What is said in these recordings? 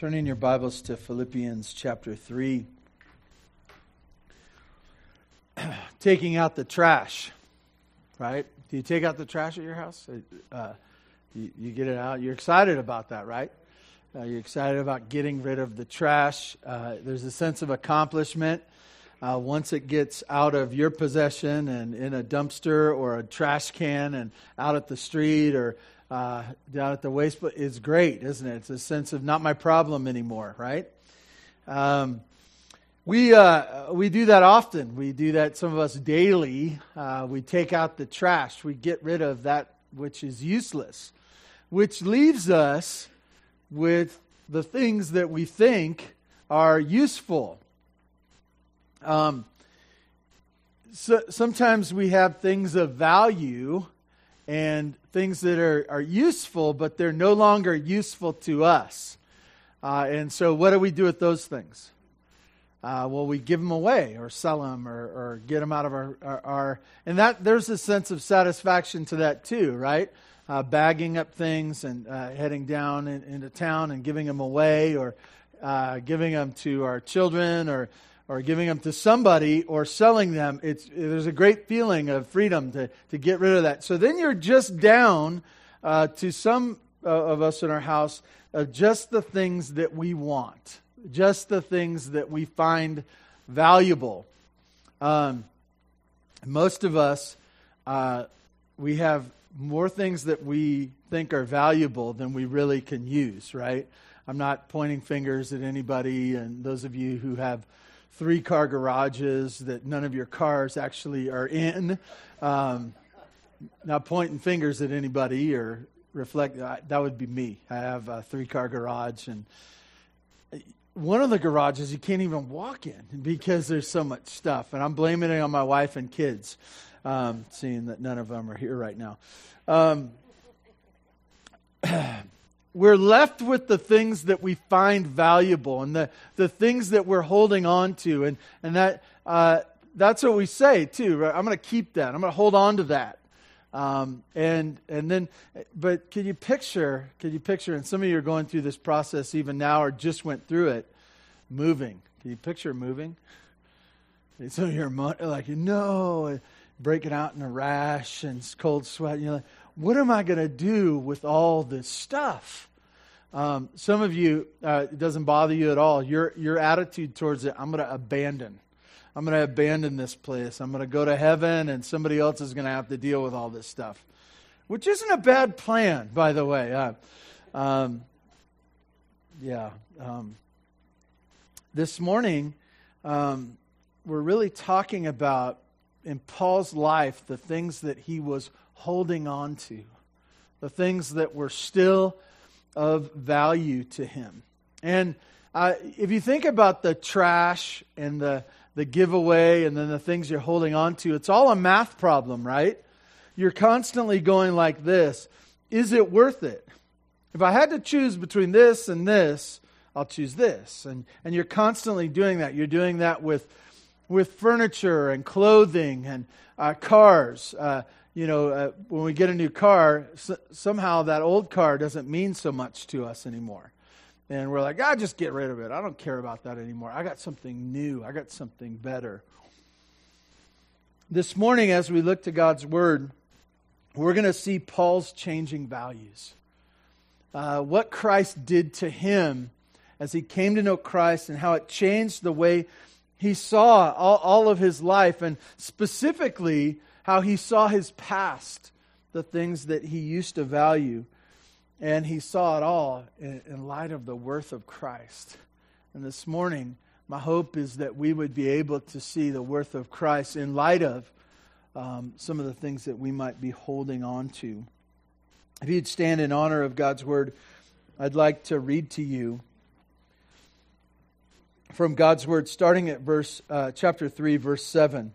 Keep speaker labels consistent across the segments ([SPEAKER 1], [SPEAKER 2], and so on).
[SPEAKER 1] Turning your Bibles to Philippians chapter 3. Taking out the trash, right? Do you take out the trash at your house? Uh, you, you, get it out. You're excited about that, right? Uh, you're excited about getting rid of the trash. Uh, there's a sense of accomplishment uh, once it gets out of your possession and in a dumpster or a trash can and out at the street or uh, down at the waste, is great, isn't it? It's a sense of not my problem anymore, right? Um, we uh, we do that often. We do that. Some of us daily. Uh, we take out the trash. We get rid of that which is useless, which leaves us with the things that we think are useful. Um, so, sometimes we have things of value and things that are, are useful, but they're no longer useful to us. Uh, and so, what do we do with those things? Uh, well, we give them away or sell them or, or get them out of our, our, our, and that there's a sense of satisfaction to that too, right? Uh, bagging up things and uh, heading down in, into town and giving them away or uh, giving them to our children or or giving them to somebody or selling them, it's, there's a great feeling of freedom to, to get rid of that. So then you're just down uh, to some uh, of us in our house of just the things that we want, just the things that we find valuable. Um, most of us, uh, we have more things that we think are valuable than we really can use, right? I'm not pointing fingers at anybody, and those of you who have three car garages that none of your cars actually are in. Um, not pointing fingers at anybody or reflect, uh, that would be me. I have a three car garage, and one of the garages you can't even walk in because there's so much stuff. And I'm blaming it on my wife and kids, um, seeing that none of them are here right now. Um, we're left with the things that we find valuable and the, the things that we're holding on to. And, and that, uh, that's what we say, too. Right? I'm going to keep that. I'm going to hold on to that. Um, and and then, but can you picture? Can you picture? And some of you are going through this process even now, or just went through it. Moving. Can you picture moving? And some of you are like, no, breaking out in a rash and cold sweat. And you're like, what am I going to do with all this stuff? Um, some of you, uh, it doesn't bother you at all. Your, your attitude towards it, I'm going to abandon. I'm going to abandon this place. I'm going to go to heaven, and somebody else is going to have to deal with all this stuff, which isn't a bad plan, by the way. Uh, um, yeah. Um, this morning, um, we're really talking about in Paul's life the things that he was holding on to, the things that were still of value to him. And uh, if you think about the trash and the, the giveaway and then the things you're holding on to, it's all a math problem, right? You're constantly going like this Is it worth it? If I had to choose between this and this, I'll choose this. And, and you're constantly doing that. You're doing that with, with furniture and clothing and uh, cars. Uh, you know, uh, when we get a new car, s- somehow that old car doesn't mean so much to us anymore. And we're like, I ah, just get rid of it. I don't care about that anymore. I got something new, I got something better. This morning, as we look to God's Word, we're going to see Paul's changing values. Uh, what Christ did to him as he came to know Christ and how it changed the way he saw all, all of his life, and specifically how he saw his past, the things that he used to value, and he saw it all in, in light of the worth of Christ. And this morning, my hope is that we would be able to see the worth of Christ in light of um, some of the things that we might be holding on to. If you'd stand in honor of God's word, I'd like to read to you from God's word, starting at verse uh, chapter three, verse seven.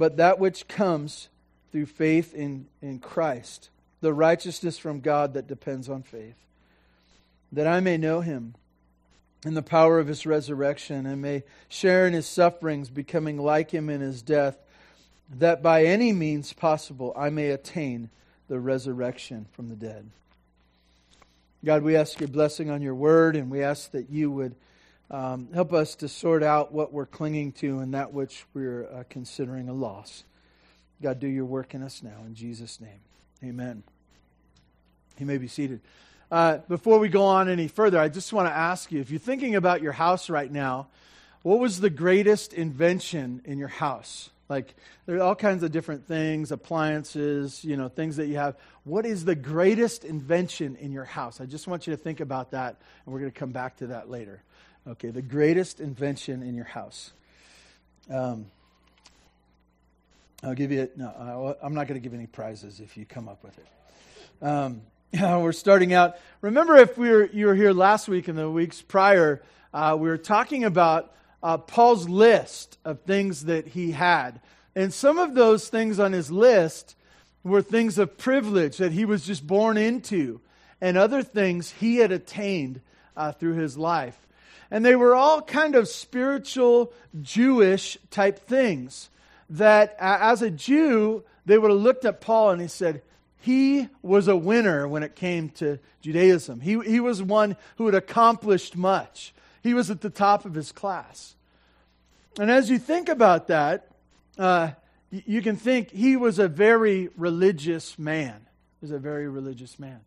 [SPEAKER 1] but that which comes through faith in, in Christ, the righteousness from God that depends on faith, that I may know him in the power of his resurrection and may share in his sufferings, becoming like him in his death, that by any means possible I may attain the resurrection from the dead. God, we ask your blessing on your word, and we ask that you would um, help us to sort out what we're clinging to and that which we're uh, considering a loss. God, do your work in us now. In Jesus' name, amen. You may be seated. Uh, before we go on any further, I just want to ask you if you're thinking about your house right now, what was the greatest invention in your house? Like there are all kinds of different things, appliances, you know, things that you have. What is the greatest invention in your house? I just want you to think about that, and we're going to come back to that later. Okay, the greatest invention in your house. Um, I'll give you. No, I'm not going to give any prizes if you come up with it. Um, we're starting out. Remember, if we were you were here last week and the weeks prior, uh, we were talking about uh, Paul's list of things that he had. And some of those things on his list were things of privilege that he was just born into, and other things he had attained uh, through his life. And they were all kind of spiritual, Jewish type things that, as a Jew, they would have looked at Paul and he said, he was a winner when it came to Judaism. He, he was one who had accomplished much. He was at the top of his class. And as you think about that, uh, you can think he was a very religious man. He was a very religious man.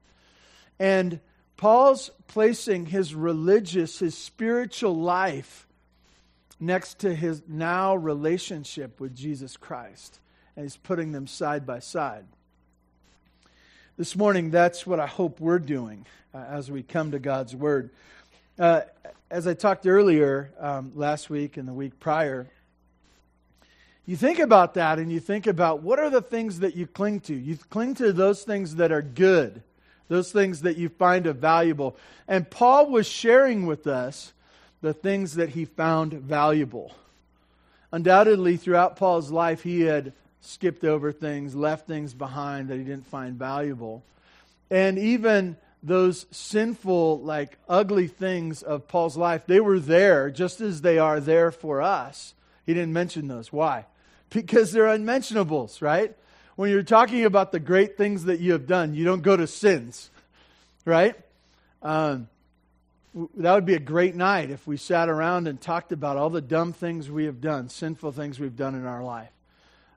[SPEAKER 1] And Paul's placing his religious, his spiritual life next to his now relationship with Jesus Christ. And he's putting them side by side. This morning, that's what I hope we're doing uh, as we come to God's Word. Uh, as I talked earlier um, last week and the week prior, you think about that and you think about what are the things that you cling to? You cling to those things that are good, those things that you find valuable. And Paul was sharing with us the things that he found valuable. Undoubtedly, throughout Paul's life, he had skipped over things, left things behind that he didn't find valuable. And even those sinful, like ugly things of Paul's life, they were there just as they are there for us. He didn't mention those. Why? Because they're unmentionables, right? When you're talking about the great things that you have done, you don't go to sins, right? Um, that would be a great night if we sat around and talked about all the dumb things we have done, sinful things we've done in our life.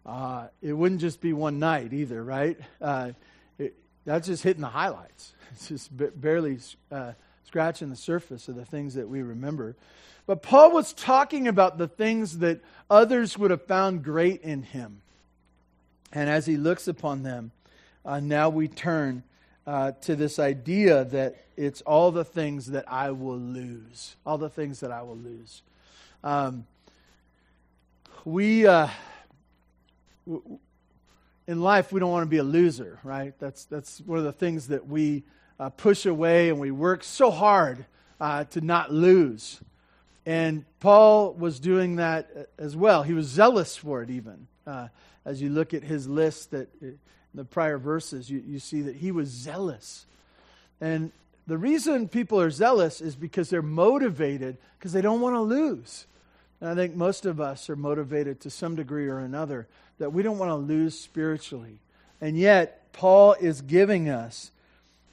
[SPEAKER 1] Uh, it wouldn't just be one night either, right? Uh, it, that's just hitting the highlights. It's just barely uh, scratching the surface of the things that we remember. But Paul was talking about the things that others would have found great in him. And as he looks upon them, uh, now we turn uh, to this idea that it's all the things that I will lose. All the things that I will lose. Um, we, uh, in life, we don't want to be a loser, right? That's, that's one of the things that we uh, push away and we work so hard uh, to not lose. And Paul was doing that uh, as well. He was zealous for it, even. Uh, as you look at his list that uh, the prior verses, you, you see that he was zealous. And the reason people are zealous is because they're motivated because they don't want to lose. And I think most of us are motivated to some degree or another that we don't want to lose spiritually. And yet, Paul is giving us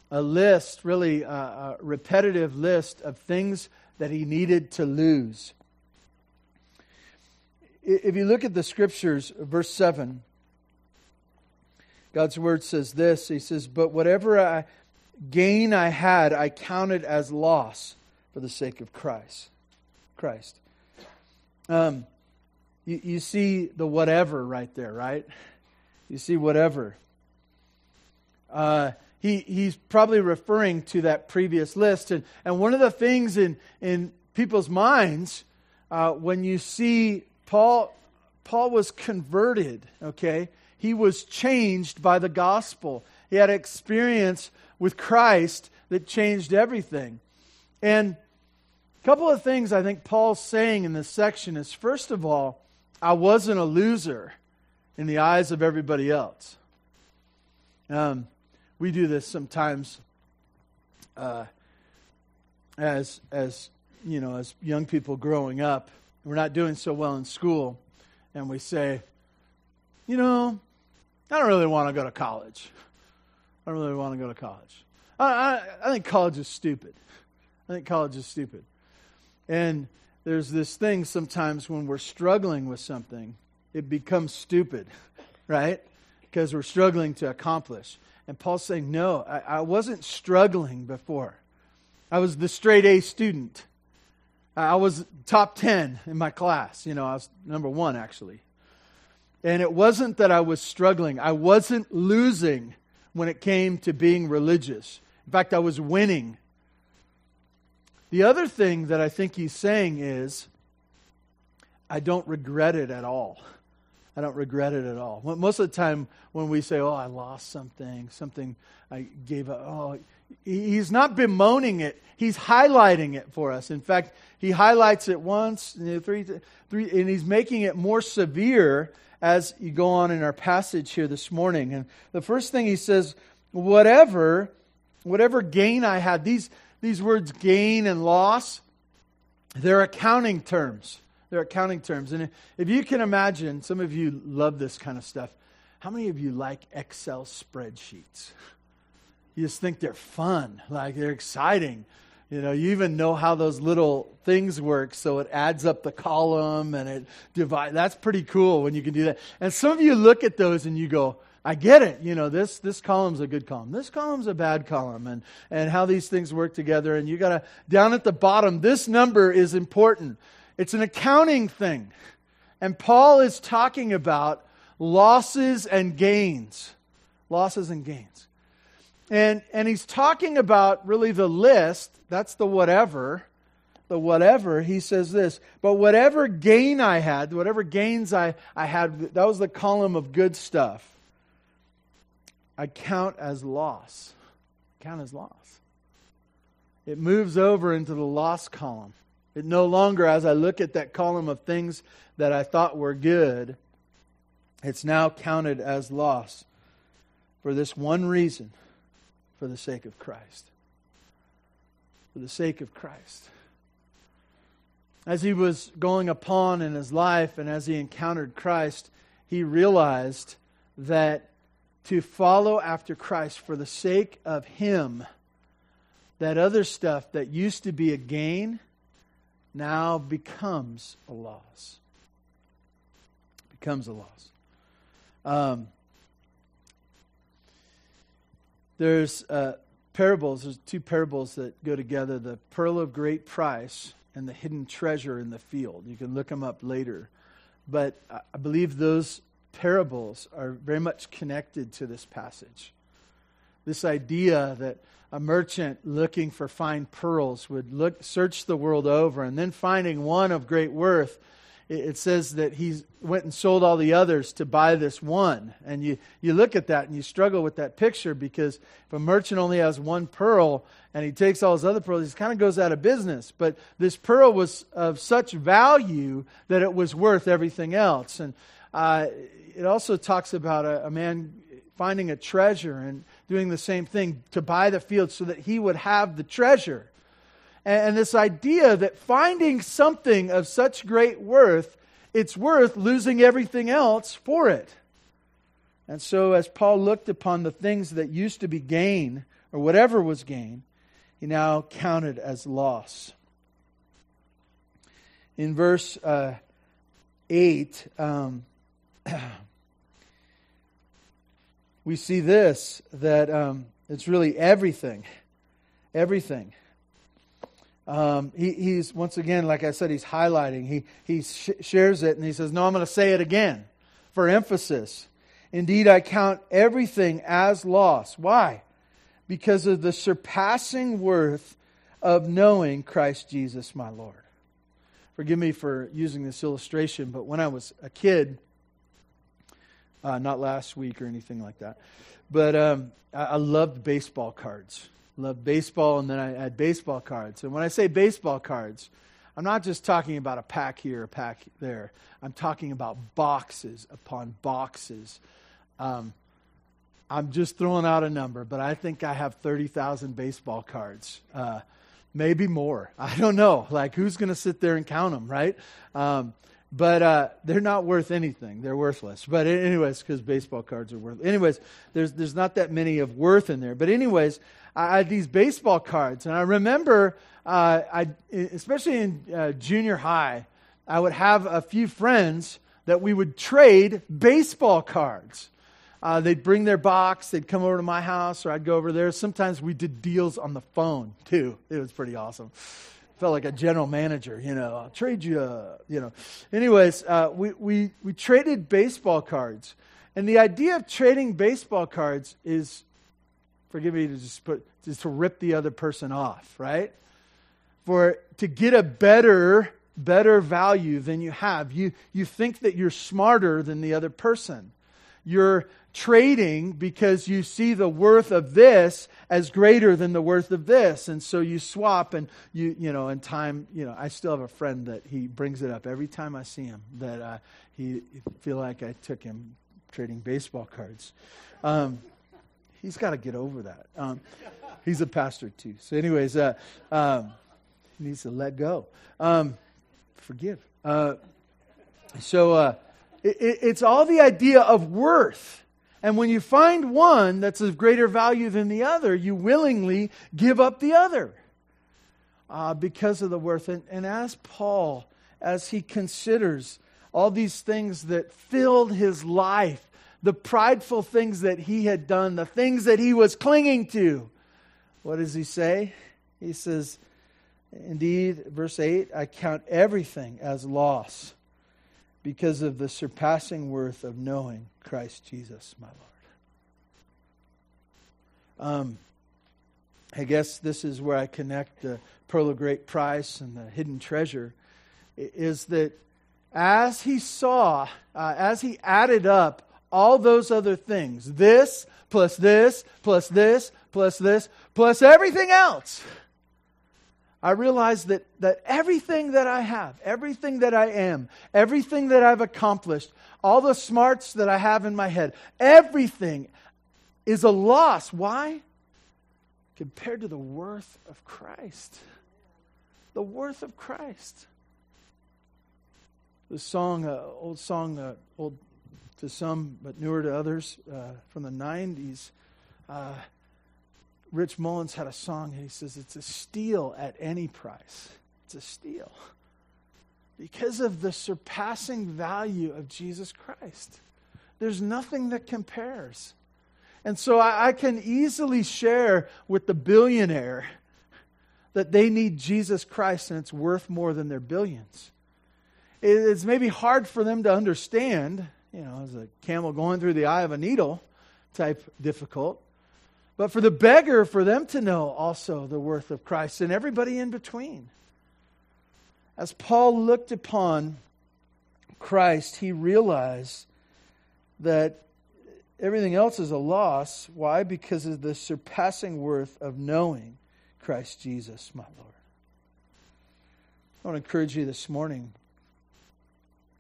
[SPEAKER 1] a list, really a, a repetitive list of things that he needed to lose. If you look at the scriptures, verse 7, God's word says this He says, But whatever I, gain I had, I counted as loss for the sake of Christ. Christ. Um, you, you see the whatever right there, right? You see whatever. Uh, he, he's probably referring to that previous list. And, and one of the things in, in people's minds uh, when you see Paul, Paul was converted, okay? He was changed by the gospel. he had experience with Christ that changed everything. And a couple of things I think Paul's saying in this section is first of all, I wasn't a loser in the eyes of everybody else. Um, we do this sometimes uh, as as you know as young people growing up. We're not doing so well in school, and we say, you know, I don't really want to go to college. I don't really want to go to college. I, I, I think college is stupid. I think college is stupid. And there's this thing sometimes when we're struggling with something, it becomes stupid, right? Because we're struggling to accomplish. And Paul's saying, No, I, I wasn't struggling before. I was the straight A student. I was top 10 in my class. You know, I was number one, actually. And it wasn't that I was struggling, I wasn't losing when it came to being religious. In fact, I was winning. The other thing that I think he's saying is, I don't regret it at all. I don't regret it at all. Most of the time, when we say, "Oh, I lost something, something I gave up," oh, he's not bemoaning it. He's highlighting it for us. In fact, he highlights it once, three, three, and he's making it more severe as you go on in our passage here this morning. And the first thing he says, "Whatever, whatever gain I had." These these words, gain and loss, they're accounting terms. They're accounting terms. And if you can imagine, some of you love this kind of stuff. How many of you like Excel spreadsheets? You just think they're fun, like they're exciting. You know, you even know how those little things work, so it adds up the column and it divides. That's pretty cool when you can do that. And some of you look at those and you go, I get it. You know, this, this column's a good column. This column's a bad column and, and how these things work together. And you got to, down at the bottom, this number is important. It's an accounting thing. And Paul is talking about losses and gains. Losses and gains. And, and he's talking about really the list. That's the whatever. The whatever. He says this. But whatever gain I had, whatever gains I, I had, that was the column of good stuff. I count as loss. Count as loss. It moves over into the loss column. It no longer, as I look at that column of things that I thought were good, it's now counted as loss for this one reason for the sake of Christ. For the sake of Christ. As he was going upon in his life and as he encountered Christ, he realized that to follow after Christ for the sake of him, that other stuff that used to be a gain now becomes a loss. Becomes a loss. Um, there's uh, parables, there's two parables that go together the pearl of great price and the hidden treasure in the field. You can look them up later. But I believe those parables are very much connected to this passage. This idea that a merchant looking for fine pearls would look, search the world over, and then finding one of great worth, it says that he went and sold all the others to buy this one. And you, you look at that and you struggle with that picture because if a merchant only has one pearl and he takes all his other pearls, he kind of goes out of business. But this pearl was of such value that it was worth everything else. And uh, it also talks about a, a man finding a treasure and doing the same thing to buy the field so that he would have the treasure. And, this idea that finding something of such great worth, it's worth losing everything else for it. And so, as Paul looked upon the things that used to be gain, or whatever was gain, he now counted as loss. In verse uh, 8, um, we see this that um, it's really everything. Everything. Um, he, he's, once again, like I said, he's highlighting. He, he sh- shares it and he says, No, I'm going to say it again for emphasis. Indeed, I count everything as loss. Why? Because of the surpassing worth of knowing Christ Jesus my Lord. Forgive me for using this illustration, but when I was a kid, uh, not last week or anything like that. But um, I, I loved baseball cards. Loved baseball, and then I had baseball cards. And when I say baseball cards, I'm not just talking about a pack here, a pack there. I'm talking about boxes upon boxes. Um, I'm just throwing out a number, but I think I have 30,000 baseball cards. Uh, maybe more. I don't know. Like, who's going to sit there and count them, right? Um, but uh, they're not worth anything. They're worthless. But anyways, because baseball cards are worth. Anyways, there's there's not that many of worth in there. But anyways, I had these baseball cards, and I remember, uh, I especially in uh, junior high, I would have a few friends that we would trade baseball cards. Uh, they'd bring their box, they'd come over to my house, or I'd go over there. Sometimes we did deals on the phone too. It was pretty awesome felt like a general manager, you know, I'll trade you, a, you know. Anyways, uh, we, we, we traded baseball cards. And the idea of trading baseball cards is, forgive me to just put, is to rip the other person off, right? For to get a better, better value than you have. You, you think that you're smarter than the other person. You're trading because you see the worth of this as greater than the worth of this. And so you swap and you you know in time you know i still have a friend that he brings it up every time i see him that uh, he feel like i took him trading baseball cards. Um, he's got to get over that. Um, he's a pastor too. So anyways uh, um, he needs to let go. Um, forgive. Uh, so it, it's all the idea of worth and when you find one that's of greater value than the other, you willingly give up the other uh, because of the worth. And, and as Paul, as he considers all these things that filled his life, the prideful things that he had done, the things that he was clinging to, what does he say? He says, Indeed, verse 8, I count everything as loss because of the surpassing worth of knowing Christ Jesus, my Lord. Um, I guess this is where I connect the pearl of great price and the hidden treasure. Is that as he saw, uh, as he added up all those other things, this plus this plus this plus this plus everything else I realize that, that everything that I have, everything that I am, everything that I've accomplished, all the smarts that I have in my head, everything is a loss. Why? Compared to the worth of Christ. The worth of Christ. The song, uh, old song, uh, old to some but newer to others, uh, from the 90s. Rich Mullins had a song, and he says, It's a steal at any price. It's a steal. Because of the surpassing value of Jesus Christ. There's nothing that compares. And so I, I can easily share with the billionaire that they need Jesus Christ and it's worth more than their billions. It's maybe hard for them to understand, you know, as a camel going through the eye of a needle type difficult. But for the beggar, for them to know also the worth of Christ and everybody in between. As Paul looked upon Christ, he realized that everything else is a loss. Why? Because of the surpassing worth of knowing Christ Jesus, my Lord. I want to encourage you this morning.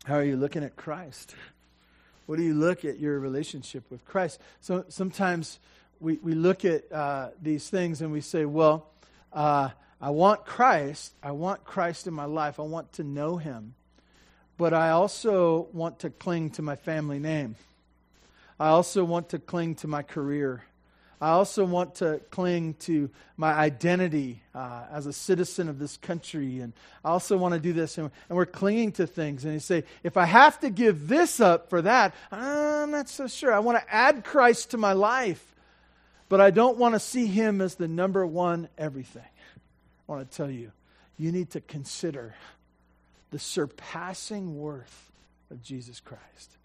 [SPEAKER 1] How are you looking at Christ? What do you look at your relationship with Christ? So sometimes we, we look at uh, these things and we say, well, uh, I want Christ. I want Christ in my life. I want to know him. But I also want to cling to my family name. I also want to cling to my career. I also want to cling to my identity uh, as a citizen of this country. And I also want to do this. And, and, we're clinging to things. And you say, if I have to give this up for that, I'm not so sure. I want to add Christ to my life. But I don't want to see him as the number one everything. I want to tell you, you need to consider the surpassing worth of Jesus Christ.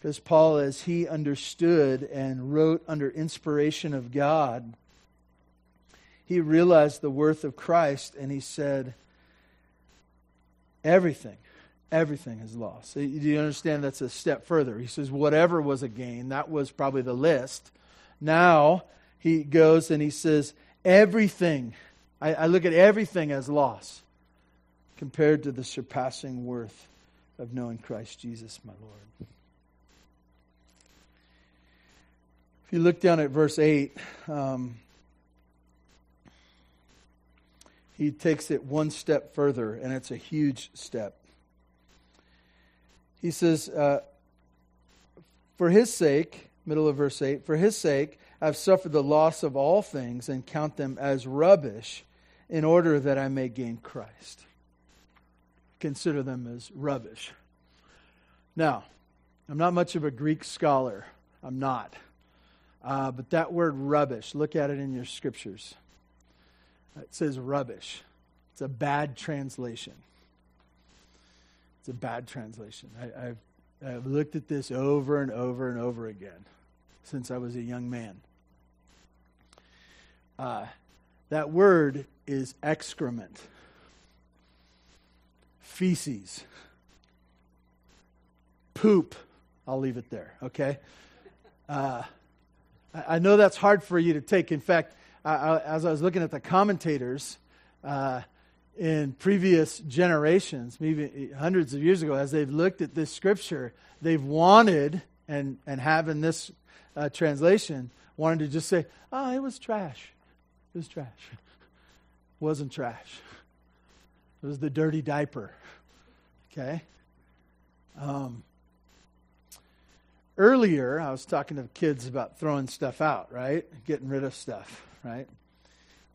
[SPEAKER 1] Because Paul, as he understood and wrote under inspiration of God, he realized the worth of Christ and he said, Everything, Everything is lost. Do you understand that's a step further? He says, whatever was a gain, that was probably the list. Now he goes and he says, everything. I, I look at everything as loss compared to the surpassing worth of knowing Christ Jesus, my Lord. If you look down at verse 8, um, he takes it one step further, and it's a huge step. He says, uh, For his sake, middle of verse 8, for his sake, I've suffered the loss of all things and count them as rubbish in order that I may gain Christ. Consider them as rubbish. Now, I'm not much of a Greek scholar. I'm not. Uh, but that word rubbish, look at it in your scriptures. It says rubbish. It's a bad translation. It's a bad translation. I, have I've looked at this over and over and over again since I was a young man. Uh, that word is excrement, feces, poop. I'll leave it there, okay? Uh, I know that's hard for you to take. In fact, I, as I was looking at the commentators uh, in previous generations, maybe hundreds of years ago, as they've looked at this scripture, they've wanted, and, and having this uh, translation, wanted to just say, oh, it was trash. It was trash. It wasn't trash. It was the dirty diaper. Okay? Um, earlier, I was talking to kids about throwing stuff out, right? Getting rid of stuff, right?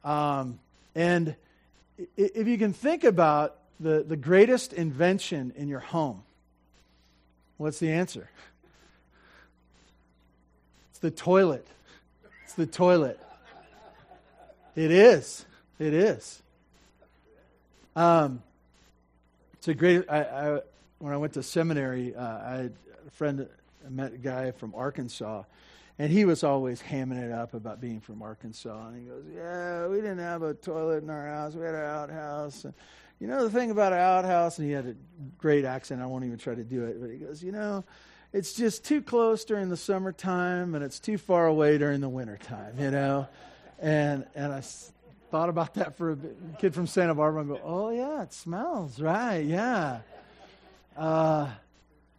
[SPEAKER 1] Um, and if you can think about the, the greatest invention in your home, what's the answer? The toilet. It's the toilet. It is. It is. Um, it's a great. I, I, when I went to seminary, uh, I had a friend I met a guy from Arkansas, and he was always hamming it up about being from Arkansas. And he goes, "Yeah, we didn't have a toilet in our house. We had an outhouse." And you know the thing about an outhouse, and he had a great accent. I won't even try to do it, but he goes, "You know." It's just too close during the summertime, and it's too far away during the wintertime, you know. And and I thought about that for a bit. kid from Santa Barbara and go, "Oh yeah, it smells right, yeah." Uh,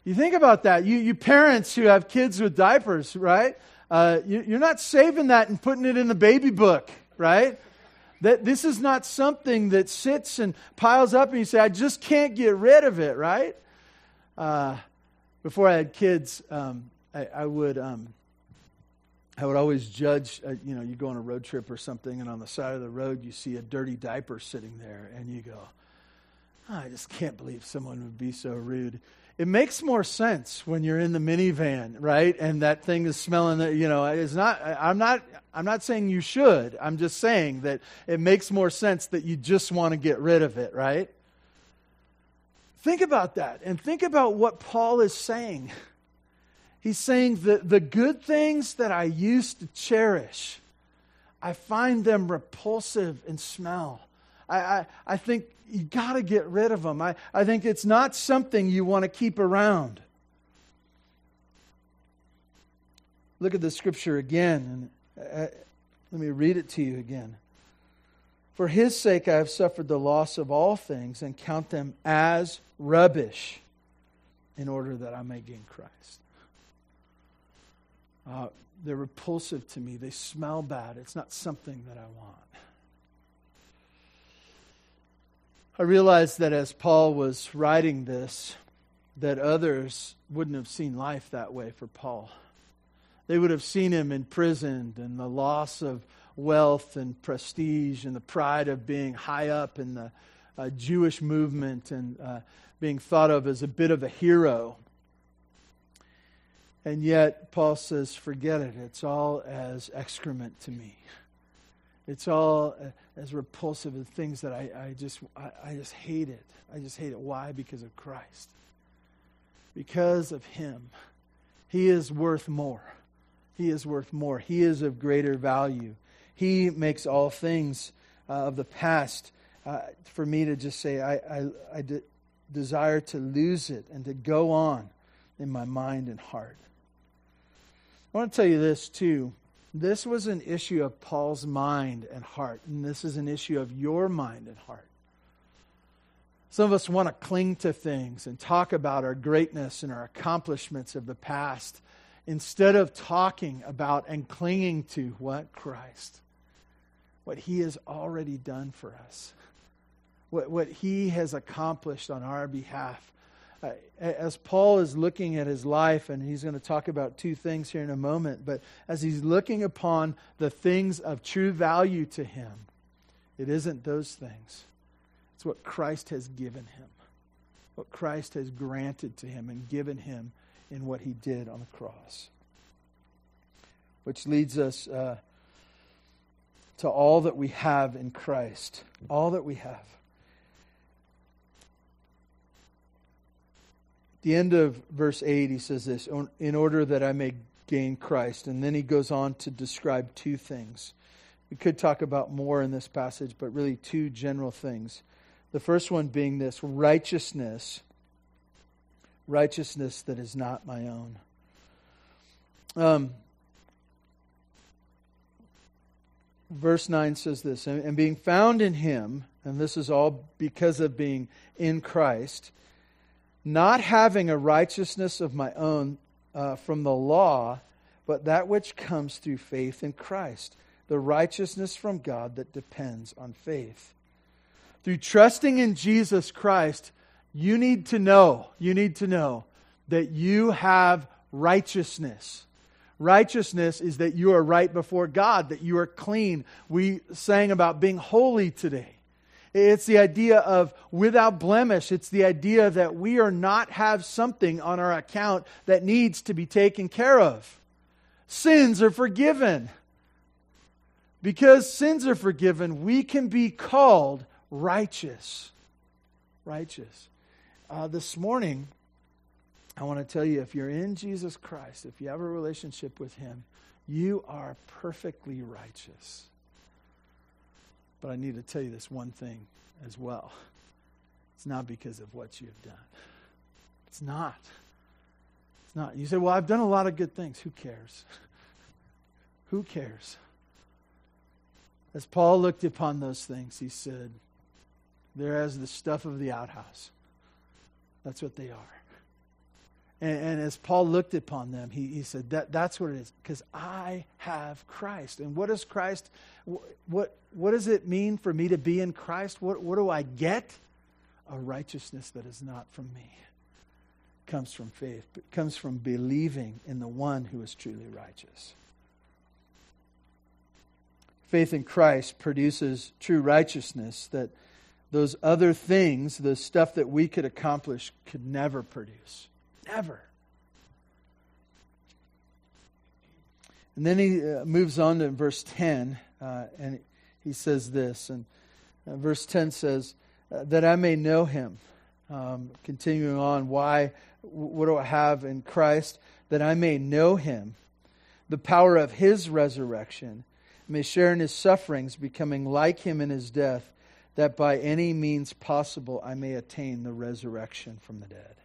[SPEAKER 1] you think about that. You, you parents who have kids with diapers, right? Uh, you, you're not saving that and putting it in the baby book, right? That this is not something that sits and piles up and you say, I just can't get rid of it, right? Uh, before I had kids, um, I, I, would um, I would always judge. Uh, you know, you go on a road trip or something, and on the side of the road you see a dirty diaper sitting there, and you go, oh, I just can't believe someone would be so rude it makes more sense when you're in the minivan, right? And that thing is smelling. You know, it's not. I'm not. I'm not saying you should. I'm just saying that it makes more sense that you just want to get rid of it, right? Think about that, and think about what Paul is saying. He's saying that the good things that I used to cherish, I find them repulsive in smell. I, I, I think you got to get rid of them. I, I think it's not something you want to keep around. Look at the scripture again, and uh, let me read it to you again. For his sake I have suffered the loss of all things and count them as rubbish in order that I may gain Christ. Uh, they're repulsive to me. They smell bad. It's not something that I want. I realized that as Paul was writing this, that others wouldn't have seen life that way for Paul. They would have seen him imprisoned and the loss of wealth and prestige and the pride of being high up in the uh, Jewish movement and uh, being thought of as a bit of a hero. And yet, Paul says, forget it. It's all as excrement to me. It's all uh, as repulsive as things that I, I just I, I just hate it. I just hate it. Why? Because of Christ. Because of Him. He is worth more. He is worth more. He is of greater value. He makes all things uh, of the past. Uh, for me to just say, I, I, I desire to lose it and to go on in my mind and heart. I want to tell you this too. This was an issue of Paul's mind and heart, and this is an issue of your mind and heart. Some of us want to cling to things and talk about our greatness and our accomplishments of the past instead of talking about and clinging to what? Christ. What he has already done for us. What, what he has accomplished on our behalf. Uh, as Paul is looking at his life, and he's going to talk about two things here in a moment, but as he's looking upon the things of true value to him, it isn't those things. It's what Christ has given him, what Christ has granted to him and given him in what he did on the cross. Which leads us uh, to all that we have in Christ. All that we have. the end of verse 8, he says this in order that I may gain Christ. And then he goes on to describe two things. We could talk about more in this passage, but really two general things. The first one being this righteousness, righteousness that is not my own. Um, verse 9 says this and being found in him, and this is all because of being in Christ, not having a righteousness of my own uh, from the law, but that which comes through faith in Christ, the righteousness from God that depends on faith. Through trusting in Jesus Christ, you need to know, you need to know that you have righteousness. Righteousness is that you are right before God, that you are clean. We sang about being holy today. It's the idea of without blemish. It's the idea that we are not have something on our account that needs to be taken care of. Sins are forgiven. Because sins are forgiven, we can be called righteous. Righteous. Uh, this morning, I want to tell you if you're in Jesus Christ, if you have a relationship with Him, you are perfectly righteous. But I need to tell you this one thing as well. It's not because of what you have done. It's not. It's not. You say, well, I've done a lot of good things. Who cares? Who cares? As Paul looked upon those things, he said, they're as the stuff of the outhouse. That's what they are. And, and, as Paul looked upon them, he, he said, that, That's what it is, because I have Christ. And what does Christ, what, what does it mean for me to be in Christ? What, what do I get? A righteousness that is not from me. It comes from faith, it comes from believing in the one who is truly righteous. Faith in Christ produces true righteousness that those other things, the stuff that we could accomplish, could never produce. Never. And then he uh, moves on to verse 10, uh, and he says this. And uh, verse 10 says, uh, That I may know him. Um, continuing on, why, what do I have in Christ? That I may know him, the power of his resurrection, may share in his sufferings, becoming like him in his death, that by any means possible I may attain the resurrection from the dead.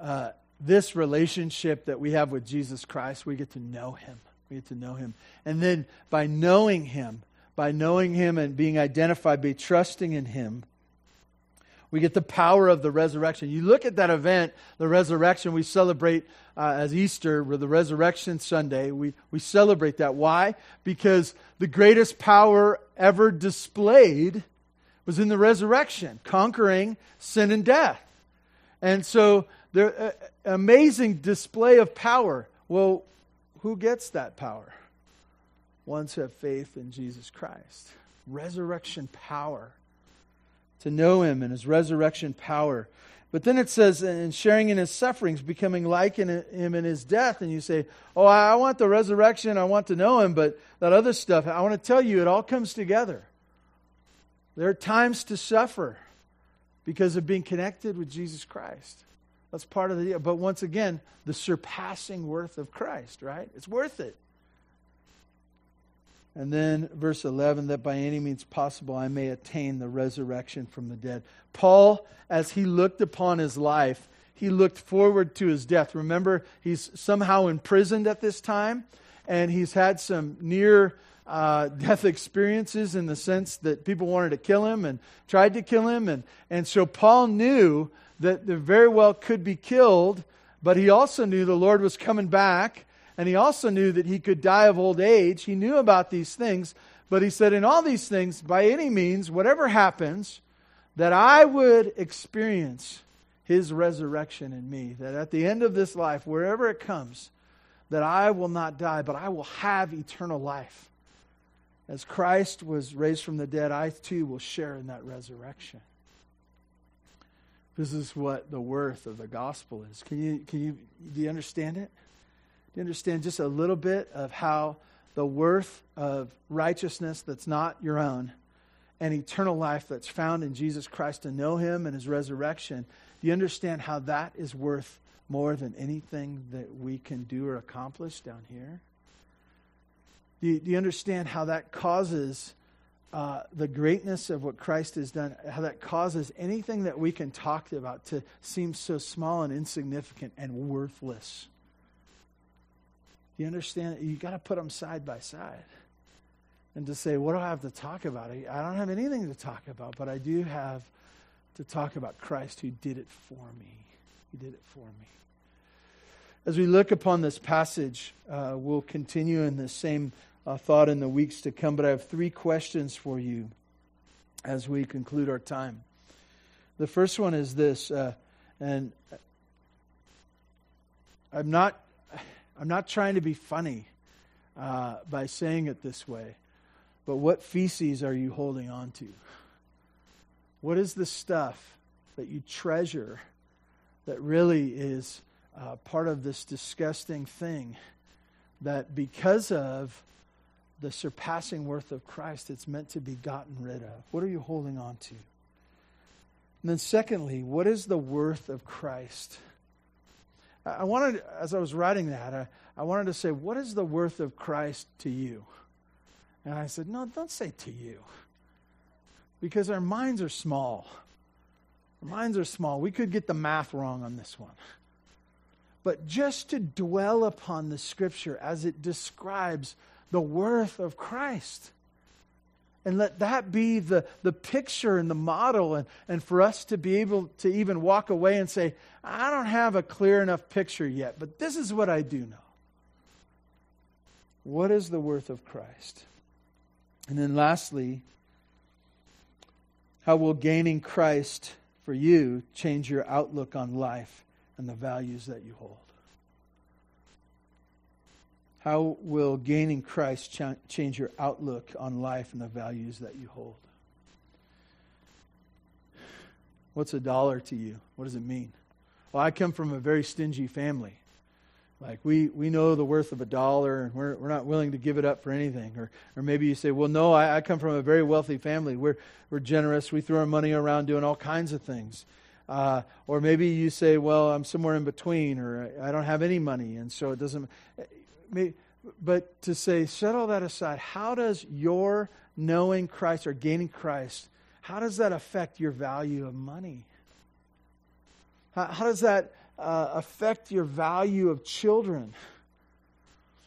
[SPEAKER 1] Uh, this relationship that we have with Jesus Christ, we get to know him. We get to know him. And then by knowing him, by knowing him and being identified, by trusting in him, we get the power of the resurrection. You look at that event, the resurrection, we celebrate uh, as Easter, with the resurrection Sunday. We, we celebrate that. Why? Because the greatest power ever displayed was in the resurrection, conquering sin and death. And so, there, uh, amazing display of power. Well, who gets that power? Ones who have faith in Jesus Christ. Resurrection power. To know him and his resurrection power. But then it says, and sharing in his sufferings, becoming like in him in his death. And you say, Oh, I want the resurrection. I want to know him. But that other stuff, I want to tell you, it all comes together. There are times to suffer because of being connected with Jesus Christ. That's part of the deal. But once again, the surpassing worth of Christ, right? It's worth it. And then verse 11, that by any means possible I may attain the resurrection from the dead. Paul, as he looked upon his life, he looked forward to his death. Remember, he's somehow imprisoned at this time, and he's had some near uh, death experiences in the sense that people wanted to kill him and tried to kill him. And, and so Paul knew that very well could be killed, but he also knew the Lord was coming back, and he also knew that he could die of old age. He knew about these things, but he said, In all these things, by any means, whatever happens, that I would experience his resurrection in me, that at the end of this life, wherever it comes, that I will not die, but I will have eternal life. As Christ was raised from the dead, I too will share in that resurrection. This is what the worth of the gospel is. Can you, can you, do you understand it? Do you understand just a little bit of how the worth of righteousness that's not your own and eternal life that's found in Jesus Christ to know Him and His resurrection? Do you understand how that is worth more than anything that we can do or accomplish down here? Do you, do you understand how that causes uh, the greatness of what Christ has done, how that causes anything that we can talk about to seem so small and insignificant and worthless. You understand? You got to put them side by side. And to say, what do I have to talk about? I don't have anything to talk about, but I do have to talk about Christ who did it for me. He did it for me. As we look upon this passage, uh, we'll continue in the same uh, thought in the weeks to come, but I have three questions for you as we conclude our time. The first one is this, uh, and I'm not, I'm not trying to be funny uh, by saying it this way, but what feces are you holding on to? What is the stuff that you treasure that really is uh, part of this disgusting thing that because of the surpassing worth of Christ, it's meant to be gotten rid of. What are you holding on to? And then, secondly, what is the worth of Christ? I wanted, as I was writing that, I, I wanted to say, what is the worth of Christ to you? And I said, no, don't say to you. Because our minds are small. Our minds are small. We could get the math wrong on this one. But just to dwell upon the scripture as it describes the worth of Christ. And let that be the, the picture and the model, and, and for us to be able to even walk away and say, I don't have a clear enough picture yet, but this is what I do know. What is the worth of Christ? And then lastly, how will gaining Christ for you change your outlook on life and the values that you hold? How will gaining Christ ch- change your outlook on life and the values that you hold? What's a dollar to you? What does it mean? Well, I come from a very stingy family. Like we, we know the worth of a dollar and we're, we're not willing to give it up for anything. Or, or maybe you say, well, no, I, I come from a very wealthy family. We're, we're generous. We throw our money around doing all kinds of things. Uh, or maybe you say, well, I'm somewhere in between or I don't have any money. And so it doesn't but to say, set all that aside, how does your knowing Christ or gaining Christ, how does that affect your value of money? How, how does that uh, affect your value of children?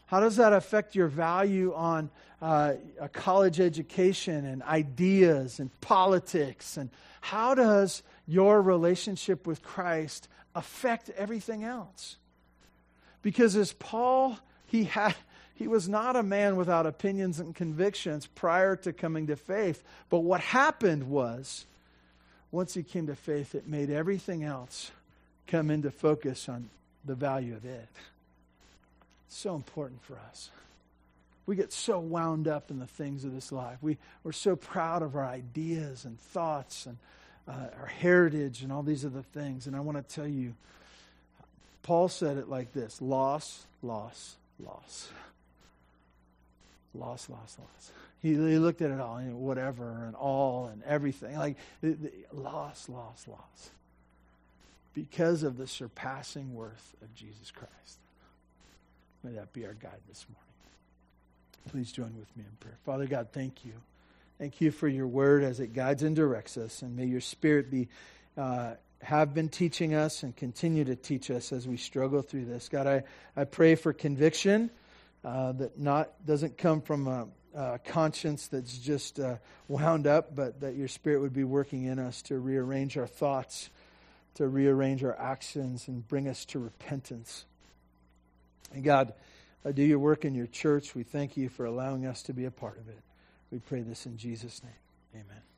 [SPEAKER 1] How does that affect your value on uh, a college education and ideas and politics? And how does your relationship with Christ affect everything else? Because as Paul, he had he was not a man without opinions and convictions prior to coming to faith. But what happened was, once he came to faith, it made everything else come into focus on the value of it. It's so important for us. We get so wound up in the things of this life. We, we're so proud of our ideas and thoughts and uh, our heritage and all these other things. And I want to tell you, Paul said it like this loss, loss, loss loss, loss, loss. He, he looked at it all, you know, whatever, and all, and everything. Like, loss, loss, loss. Because of the surpassing worth of Jesus Christ. May that be our guide this morning. Please join with me in prayer. Father God, thank you. Thank you for your word as it guides and directs us. And may your spirit be. Uh, have been teaching us and continue to teach us as we struggle through this. God, I, I pray for conviction uh, that not doesn't come from a, a conscience that's just uh, wound up, but that your Spirit would be working in us to rearrange our thoughts, to rearrange our actions, and bring us to repentance. And God, uh, do your work in your church. We thank you for allowing us to be a part of it. We pray this in Jesus' name. Amen.